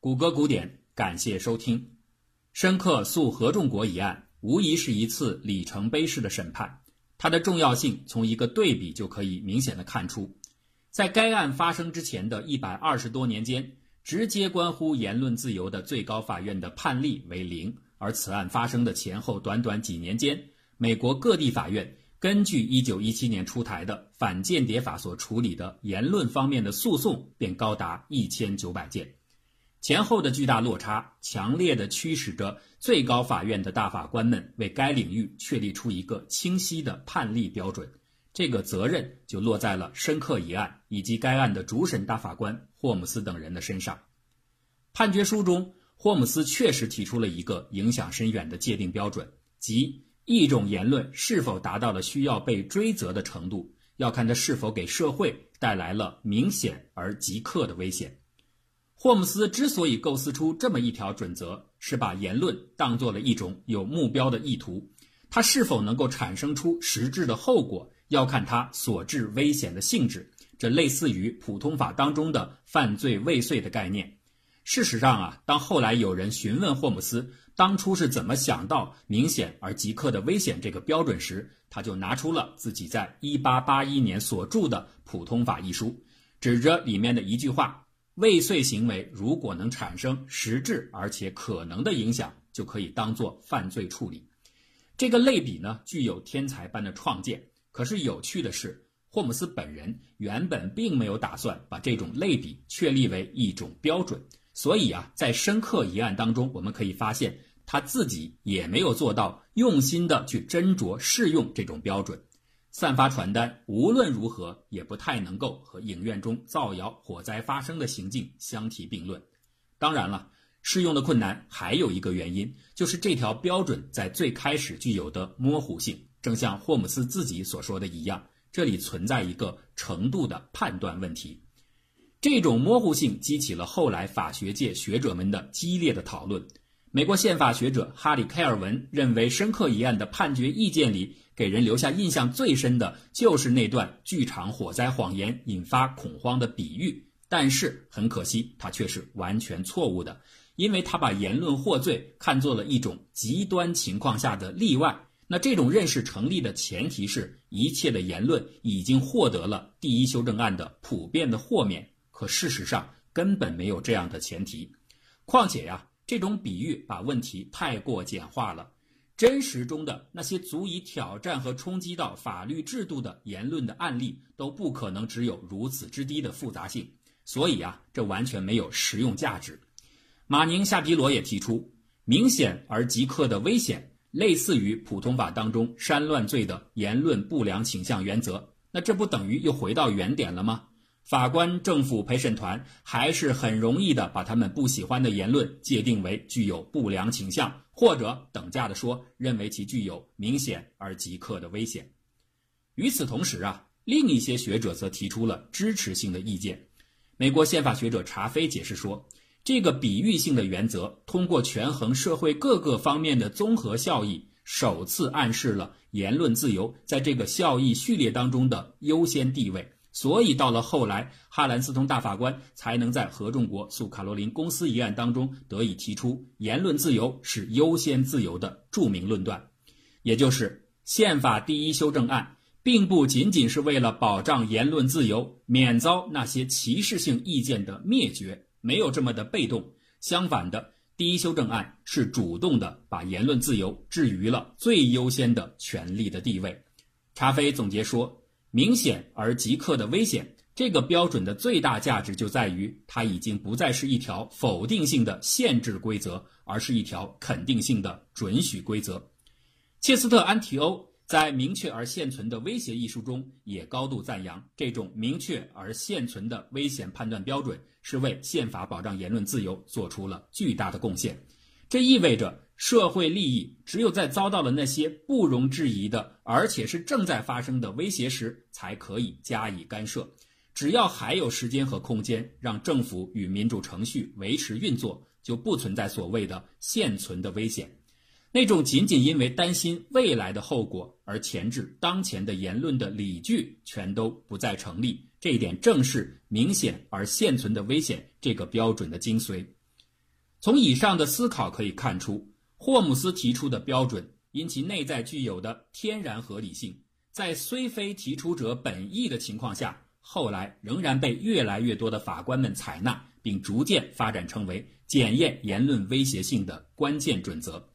谷歌古典，感谢收听。申克诉合众国一案，无疑是一次里程碑式的审判。它的重要性从一个对比就可以明显的看出。在该案发生之前的一百二十多年间，直接关乎言论自由的最高法院的判例为零；而此案发生的前后短短几年间，美国各地法院根据一九一七年出台的反间谍法所处理的言论方面的诉讼便高达一千九百件。前后的巨大落差，强烈的驱使着最高法院的大法官们为该领域确立出一个清晰的判例标准。这个责任就落在了申克一案以及该案的主审大法官霍姆斯等人的身上。判决书中，霍姆斯确实提出了一个影响深远的界定标准，即一种言论是否达到了需要被追责的程度，要看它是否给社会带来了明显而即刻的危险。霍姆斯之所以构思出这么一条准则，是把言论当做了一种有目标的意图，它是否能够产生出实质的后果，要看它所致危险的性质。这类似于普通法当中的犯罪未遂的概念。事实上啊，当后来有人询问霍姆斯当初是怎么想到明显而即刻的危险这个标准时，他就拿出了自己在1881年所著的《普通法》一书，指着里面的一句话。未遂行为如果能产生实质而且可能的影响，就可以当做犯罪处理。这个类比呢，具有天才般的创建。可是有趣的是，霍姆斯本人原本并没有打算把这种类比确立为一种标准。所以啊，在深刻一案当中，我们可以发现他自己也没有做到用心的去斟酌适用这种标准。散发传单无论如何也不太能够和影院中造谣火灾发生的行径相提并论。当然了，适用的困难还有一个原因，就是这条标准在最开始具有的模糊性。正像霍姆斯自己所说的一样，这里存在一个程度的判断问题。这种模糊性激起了后来法学界学者们的激烈的讨论。美国宪法学者哈里·凯尔文认为，申克一案的判决意见里。给人留下印象最深的就是那段剧场火灾谎言引发恐慌的比喻，但是很可惜，它却是完全错误的，因为他把言论获罪看作了一种极端情况下的例外。那这种认识成立的前提是一切的言论已经获得了第一修正案的普遍的豁免，可事实上根本没有这样的前提。况且呀，这种比喻把问题太过简化了。真实中的那些足以挑战和冲击到法律制度的言论的案例，都不可能只有如此之低的复杂性。所以啊，这完全没有实用价值。马宁夏皮罗也提出，明显而即刻的危险，类似于普通法当中煽乱罪的言论不良倾向原则。那这不等于又回到原点了吗？法官、政府、陪审团还是很容易的把他们不喜欢的言论界定为具有不良倾向，或者等价的说，认为其具有明显而即刻的危险。与此同时啊，另一些学者则提出了支持性的意见。美国宪法学者查菲解释说，这个比喻性的原则通过权衡社会各个方面的综合效益，首次暗示了言论自由在这个效益序列当中的优先地位。所以，到了后来，哈兰斯通大法官才能在合众国诉卡罗琳公司一案当中得以提出言论自由是优先自由的著名论断，也就是宪法第一修正案并不仅仅是为了保障言论自由免遭那些歧视性意见的灭绝，没有这么的被动。相反的，第一修正案是主动的把言论自由置于了最优先的权利的地位。查菲总结说。明显而即刻的危险，这个标准的最大价值就在于，它已经不再是一条否定性的限制规则，而是一条肯定性的准许规则。切斯特·安提欧在《明确而现存的威胁》一书中也高度赞扬这种明确而现存的危险判断标准，是为宪法保障言论自由做出了巨大的贡献。这意味着。社会利益只有在遭到了那些不容置疑的，而且是正在发生的威胁时，才可以加以干涉。只要还有时间和空间让政府与民主程序维持运作，就不存在所谓的现存的危险。那种仅仅因为担心未来的后果而前置当前的言论的理据，全都不再成立。这一点正是明显而现存的危险这个标准的精髓。从以上的思考可以看出，霍姆斯提出的标准因其内在具有的天然合理性，在虽非提出者本意的情况下，后来仍然被越来越多的法官们采纳，并逐渐发展成为检验言论威胁性的关键准则。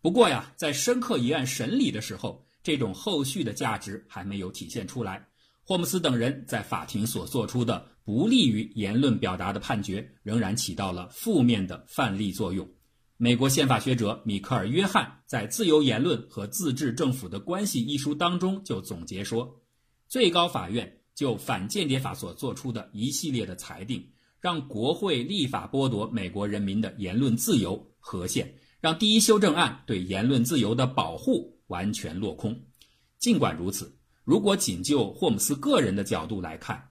不过呀，在深刻一案审理的时候，这种后续的价值还没有体现出来。霍姆斯等人在法庭所做出的不利于言论表达的判决，仍然起到了负面的范例作用。美国宪法学者米克尔·约翰在《自由言论和自治政府的关系》一书当中就总结说，最高法院就反间谍法所做出的一系列的裁定，让国会立法剥夺美国人民的言论自由和宪，让第一修正案对言论自由的保护完全落空。尽管如此。如果仅就霍姆斯个人的角度来看，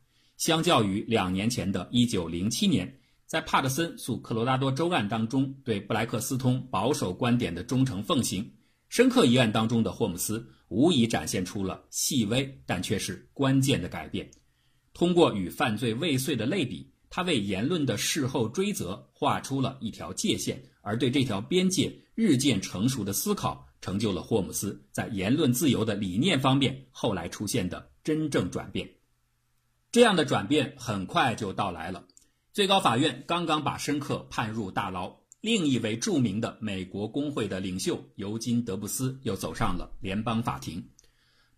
相较于两年前的1907年在帕特森诉科罗拉多州案当中对布莱克斯通保守观点的忠诚奉行，深刻一案当中的霍姆斯无疑展现出了细微但却是关键的改变。通过与犯罪未遂的类比，他为言论的事后追责画出了一条界限，而对这条边界日渐成熟的思考。成就了霍姆斯在言论自由的理念方面后来出现的真正转变。这样的转变很快就到来了。最高法院刚刚把申克判入大牢，另一位著名的美国工会的领袖尤金·德布斯又走上了联邦法庭。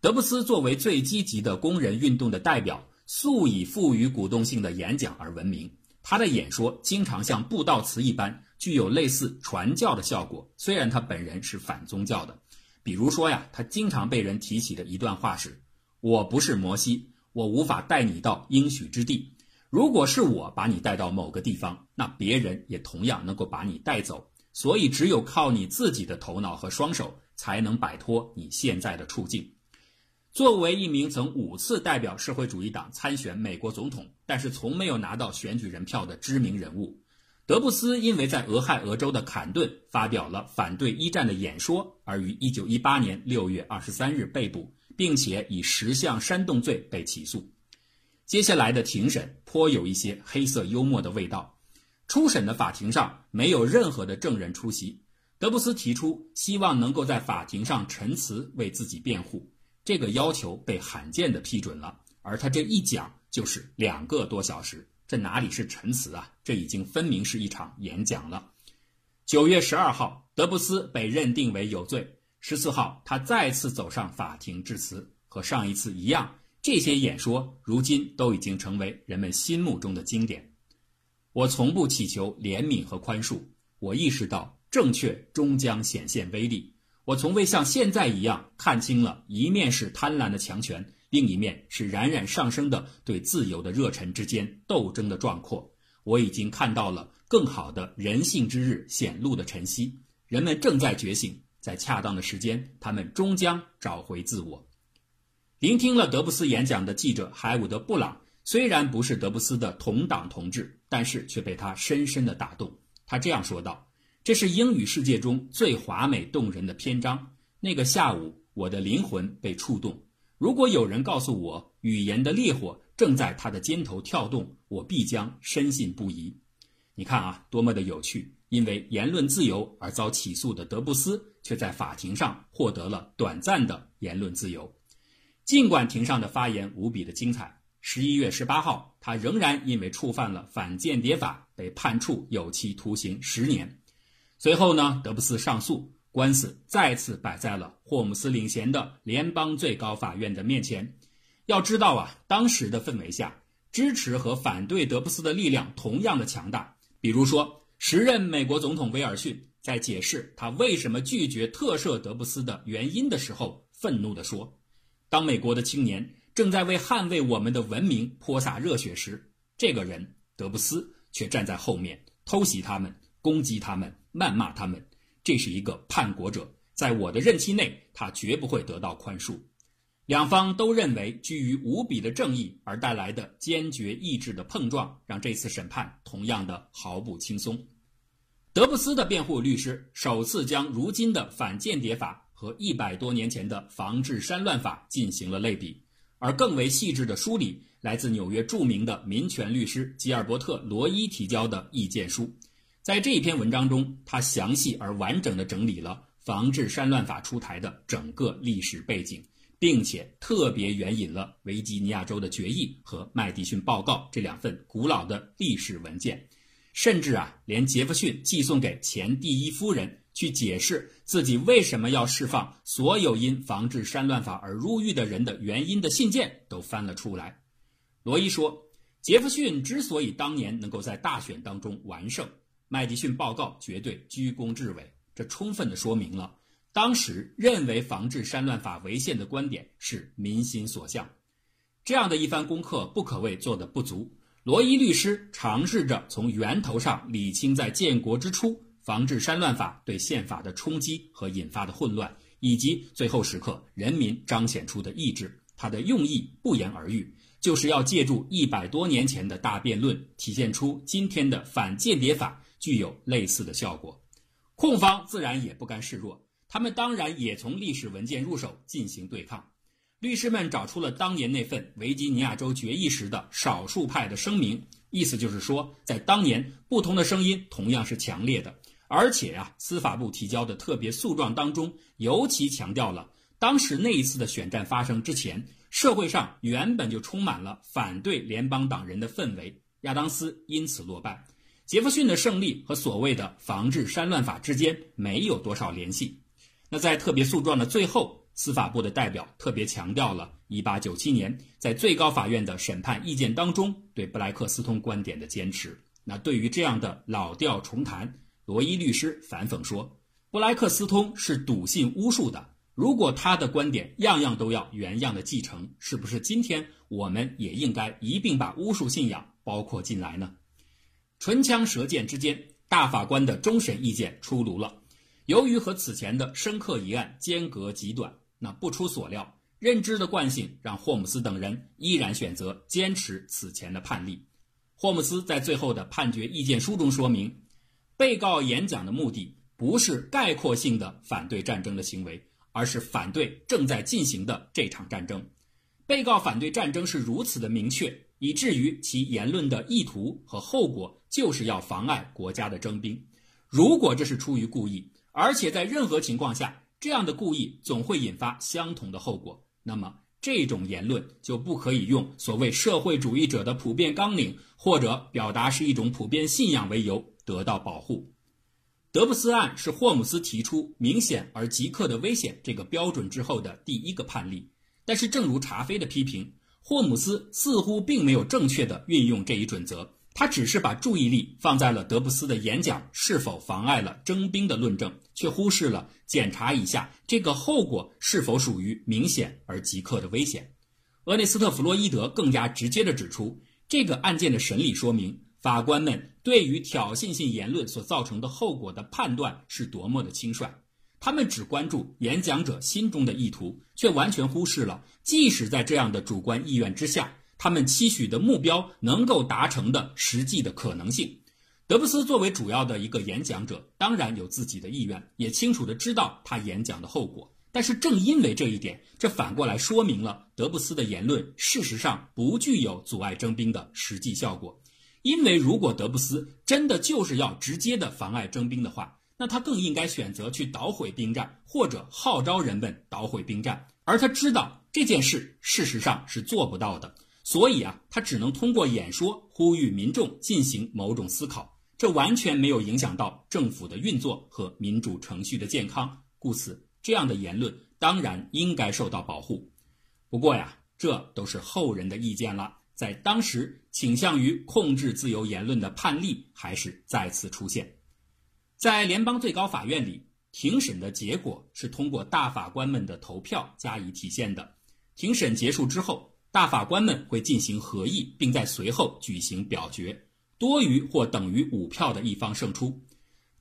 德布斯作为最积极的工人运动的代表，素以富于鼓动性的演讲而闻名。他的演说经常像布道词一般。具有类似传教的效果，虽然他本人是反宗教的。比如说呀，他经常被人提起的一段话是：“我不是摩西，我无法带你到应许之地。如果是我把你带到某个地方，那别人也同样能够把你带走。所以，只有靠你自己的头脑和双手，才能摆脱你现在的处境。”作为一名曾五次代表社会主义党参选美国总统，但是从没有拿到选举人票的知名人物。德布斯因为在俄亥俄州的坎顿发表了反对一战的演说，而于1918年6月23日被捕，并且以十项煽动罪被起诉。接下来的庭审颇有一些黑色幽默的味道。初审的法庭上没有任何的证人出席，德布斯提出希望能够在法庭上陈词为自己辩护，这个要求被罕见的批准了，而他这一讲就是两个多小时。这哪里是陈词啊？这已经分明是一场演讲了。九月十二号，德布斯被认定为有罪。十四号，他再次走上法庭致辞，和上一次一样，这些演说如今都已经成为人们心目中的经典。我从不祈求怜悯和宽恕，我意识到正确终将显现威力。我从未像现在一样看清了一面是贪婪的强权。另一面是冉冉上升的对自由的热忱之间斗争的壮阔。我已经看到了更好的人性之日显露的晨曦，人们正在觉醒，在恰当的时间，他们终将找回自我。聆听了德布斯演讲的记者海伍德·布朗，虽然不是德布斯的同党同志，但是却被他深深的打动。他这样说道：“这是英语世界中最华美动人的篇章。那个下午，我的灵魂被触动。”如果有人告诉我语言的烈火正在他的肩头跳动，我必将深信不疑。你看啊，多么的有趣！因为言论自由而遭起诉的德布斯，却在法庭上获得了短暂的言论自由。尽管庭上的发言无比的精彩，十一月十八号，他仍然因为触犯了反间谍法被判处有期徒刑十年。随后呢，德布斯上诉。官司再次摆在了霍姆斯领衔的联邦最高法院的面前。要知道啊，当时的氛围下，支持和反对德布斯的力量同样的强大。比如说，时任美国总统威尔逊在解释他为什么拒绝特赦德布斯的原因的时候，愤怒地说：“当美国的青年正在为捍卫我们的文明泼洒热血时，这个人德布斯却站在后面偷袭他们、攻击他们、谩骂他们。”这是一个叛国者，在我的任期内，他绝不会得到宽恕。两方都认为，基于无比的正义而带来的坚决意志的碰撞，让这次审判同样的毫不轻松。德布斯的辩护律师首次将如今的反间谍法和一百多年前的防治山乱法进行了类比，而更为细致的梳理来自纽约著名的民权律师吉尔伯特·罗伊提交的意见书。在这一篇文章中，他详细而完整地整理了防治山乱法出台的整个历史背景，并且特别援引了维吉尼亚州的决议和麦迪逊报告这两份古老的历史文件，甚至啊，连杰弗逊寄送给前第一夫人去解释自己为什么要释放所有因防治山乱法而入狱的人的原因的信件都翻了出来。罗伊说，杰弗逊之所以当年能够在大选当中完胜。麦迪逊报告绝对居功至伟，这充分的说明了当时认为防治山乱法违宪的观点是民心所向。这样的一番功课不可谓做得不足。罗伊律师尝试着从源头上理清在建国之初防治山乱法对宪法的冲击和引发的混乱，以及最后时刻人民彰显出的意志。他的用意不言而喻，就是要借助一百多年前的大辩论，体现出今天的反间谍法。具有类似的效果，控方自然也不甘示弱，他们当然也从历史文件入手进行对抗。律师们找出了当年那份维吉尼亚州决议时的少数派的声明，意思就是说，在当年不同的声音同样是强烈的，而且啊，司法部提交的特别诉状当中尤其强调了，当时那一次的选战发生之前，社会上原本就充满了反对联邦党人的氛围，亚当斯因此落败。杰弗逊的胜利和所谓的防治山乱法之间没有多少联系。那在特别诉状的最后，司法部的代表特别强调了1897年在最高法院的审判意见当中对布莱克斯通观点的坚持。那对于这样的老调重弹，罗伊律师反讽说，布莱克斯通是笃信巫术的。如果他的观点样样都要原样的继承，是不是今天我们也应该一并把巫术信仰包括进来呢？唇枪舌剑之间，大法官的终审意见出炉了。由于和此前的深刻一案间隔极短，那不出所料，认知的惯性让霍姆斯等人依然选择坚持此前的判例。霍姆斯在最后的判决意见书中说明，被告演讲的目的不是概括性的反对战争的行为，而是反对正在进行的这场战争。被告反对战争是如此的明确。以至于其言论的意图和后果就是要妨碍国家的征兵。如果这是出于故意，而且在任何情况下，这样的故意总会引发相同的后果，那么这种言论就不可以用所谓社会主义者的普遍纲领或者表达是一种普遍信仰为由得到保护。德布斯案是霍姆斯提出明显而即刻的危险这个标准之后的第一个判例，但是正如查菲的批评。霍姆斯似乎并没有正确的运用这一准则，他只是把注意力放在了德布斯的演讲是否妨碍了征兵的论证，却忽视了检查一下这个后果是否属于明显而即刻的危险。厄内斯特·弗洛伊德更加直接地指出，这个案件的审理说明法官们对于挑衅性言论所造成的后果的判断是多么的轻率。他们只关注演讲者心中的意图，却完全忽视了，即使在这样的主观意愿之下，他们期许的目标能够达成的实际的可能性。德布斯作为主要的一个演讲者，当然有自己的意愿，也清楚的知道他演讲的后果。但是正因为这一点，这反过来说明了德布斯的言论事实上不具有阻碍征兵的实际效果。因为如果德布斯真的就是要直接的妨碍征兵的话，那他更应该选择去捣毁兵站，或者号召人们捣毁兵站，而他知道这件事事实上是做不到的，所以啊，他只能通过演说呼吁民众进行某种思考，这完全没有影响到政府的运作和民主程序的健康，故此这样的言论当然应该受到保护。不过呀，这都是后人的意见了，在当时倾向于控制自由言论的判例还是再次出现。在联邦最高法院里，庭审的结果是通过大法官们的投票加以体现的。庭审结束之后，大法官们会进行合议，并在随后举行表决，多于或等于五票的一方胜出。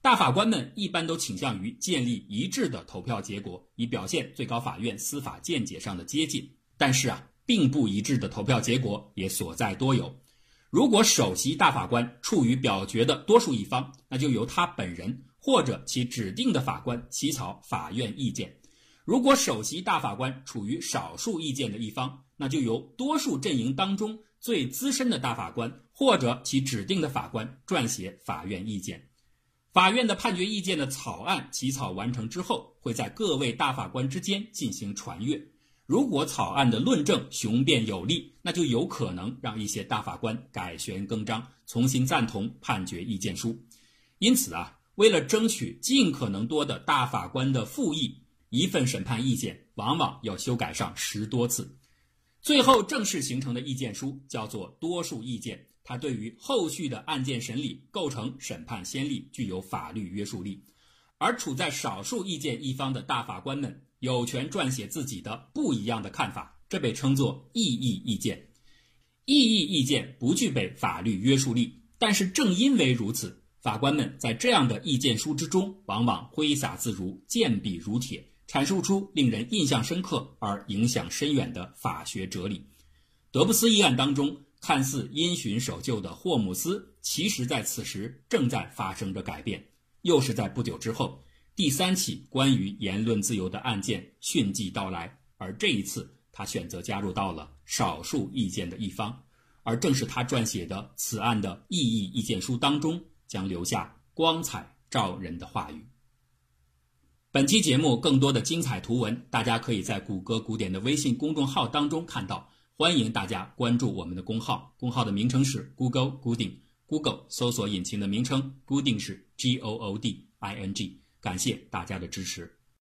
大法官们一般都倾向于建立一致的投票结果，以表现最高法院司法见解上的接近。但是啊，并不一致的投票结果也所在多有。如果首席大法官处于表决的多数一方，那就由他本人或者其指定的法官起草法院意见；如果首席大法官处于少数意见的一方，那就由多数阵营当中最资深的大法官或者其指定的法官撰写法院意见。法院的判决意见的草案起草完成之后，会在各位大法官之间进行传阅。如果草案的论证雄辩有力，那就有可能让一些大法官改弦更张，重新赞同判决意见书。因此啊，为了争取尽可能多的大法官的复议，一份审判意见往往要修改上十多次。最后正式形成的意见书叫做多数意见。它对于后续的案件审理构成审判先例，具有法律约束力。而处在少数意见一方的大法官们有权撰写自己的不一样的看法，这被称作异议意见。异议意见不具备法律约束力，但是正因为如此，法官们在这样的意见书之中往往挥洒自如，健笔如铁，阐述出令人印象深刻而影响深远的法学哲理。德布斯一案当中。看似因循守旧的霍姆斯，其实在此时正在发生着改变。又是在不久之后，第三起关于言论自由的案件迅即到来，而这一次他选择加入到了少数意见的一方，而正是他撰写的此案的异议意见书当中，将留下光彩照人的话语。本期节目更多的精彩图文，大家可以在谷歌古典的微信公众号当中看到。欢迎大家关注我们的公号，公号的名称是 Google 古典，Google 搜索引擎的名称固定是 G O O D I N G，感谢大家的支持。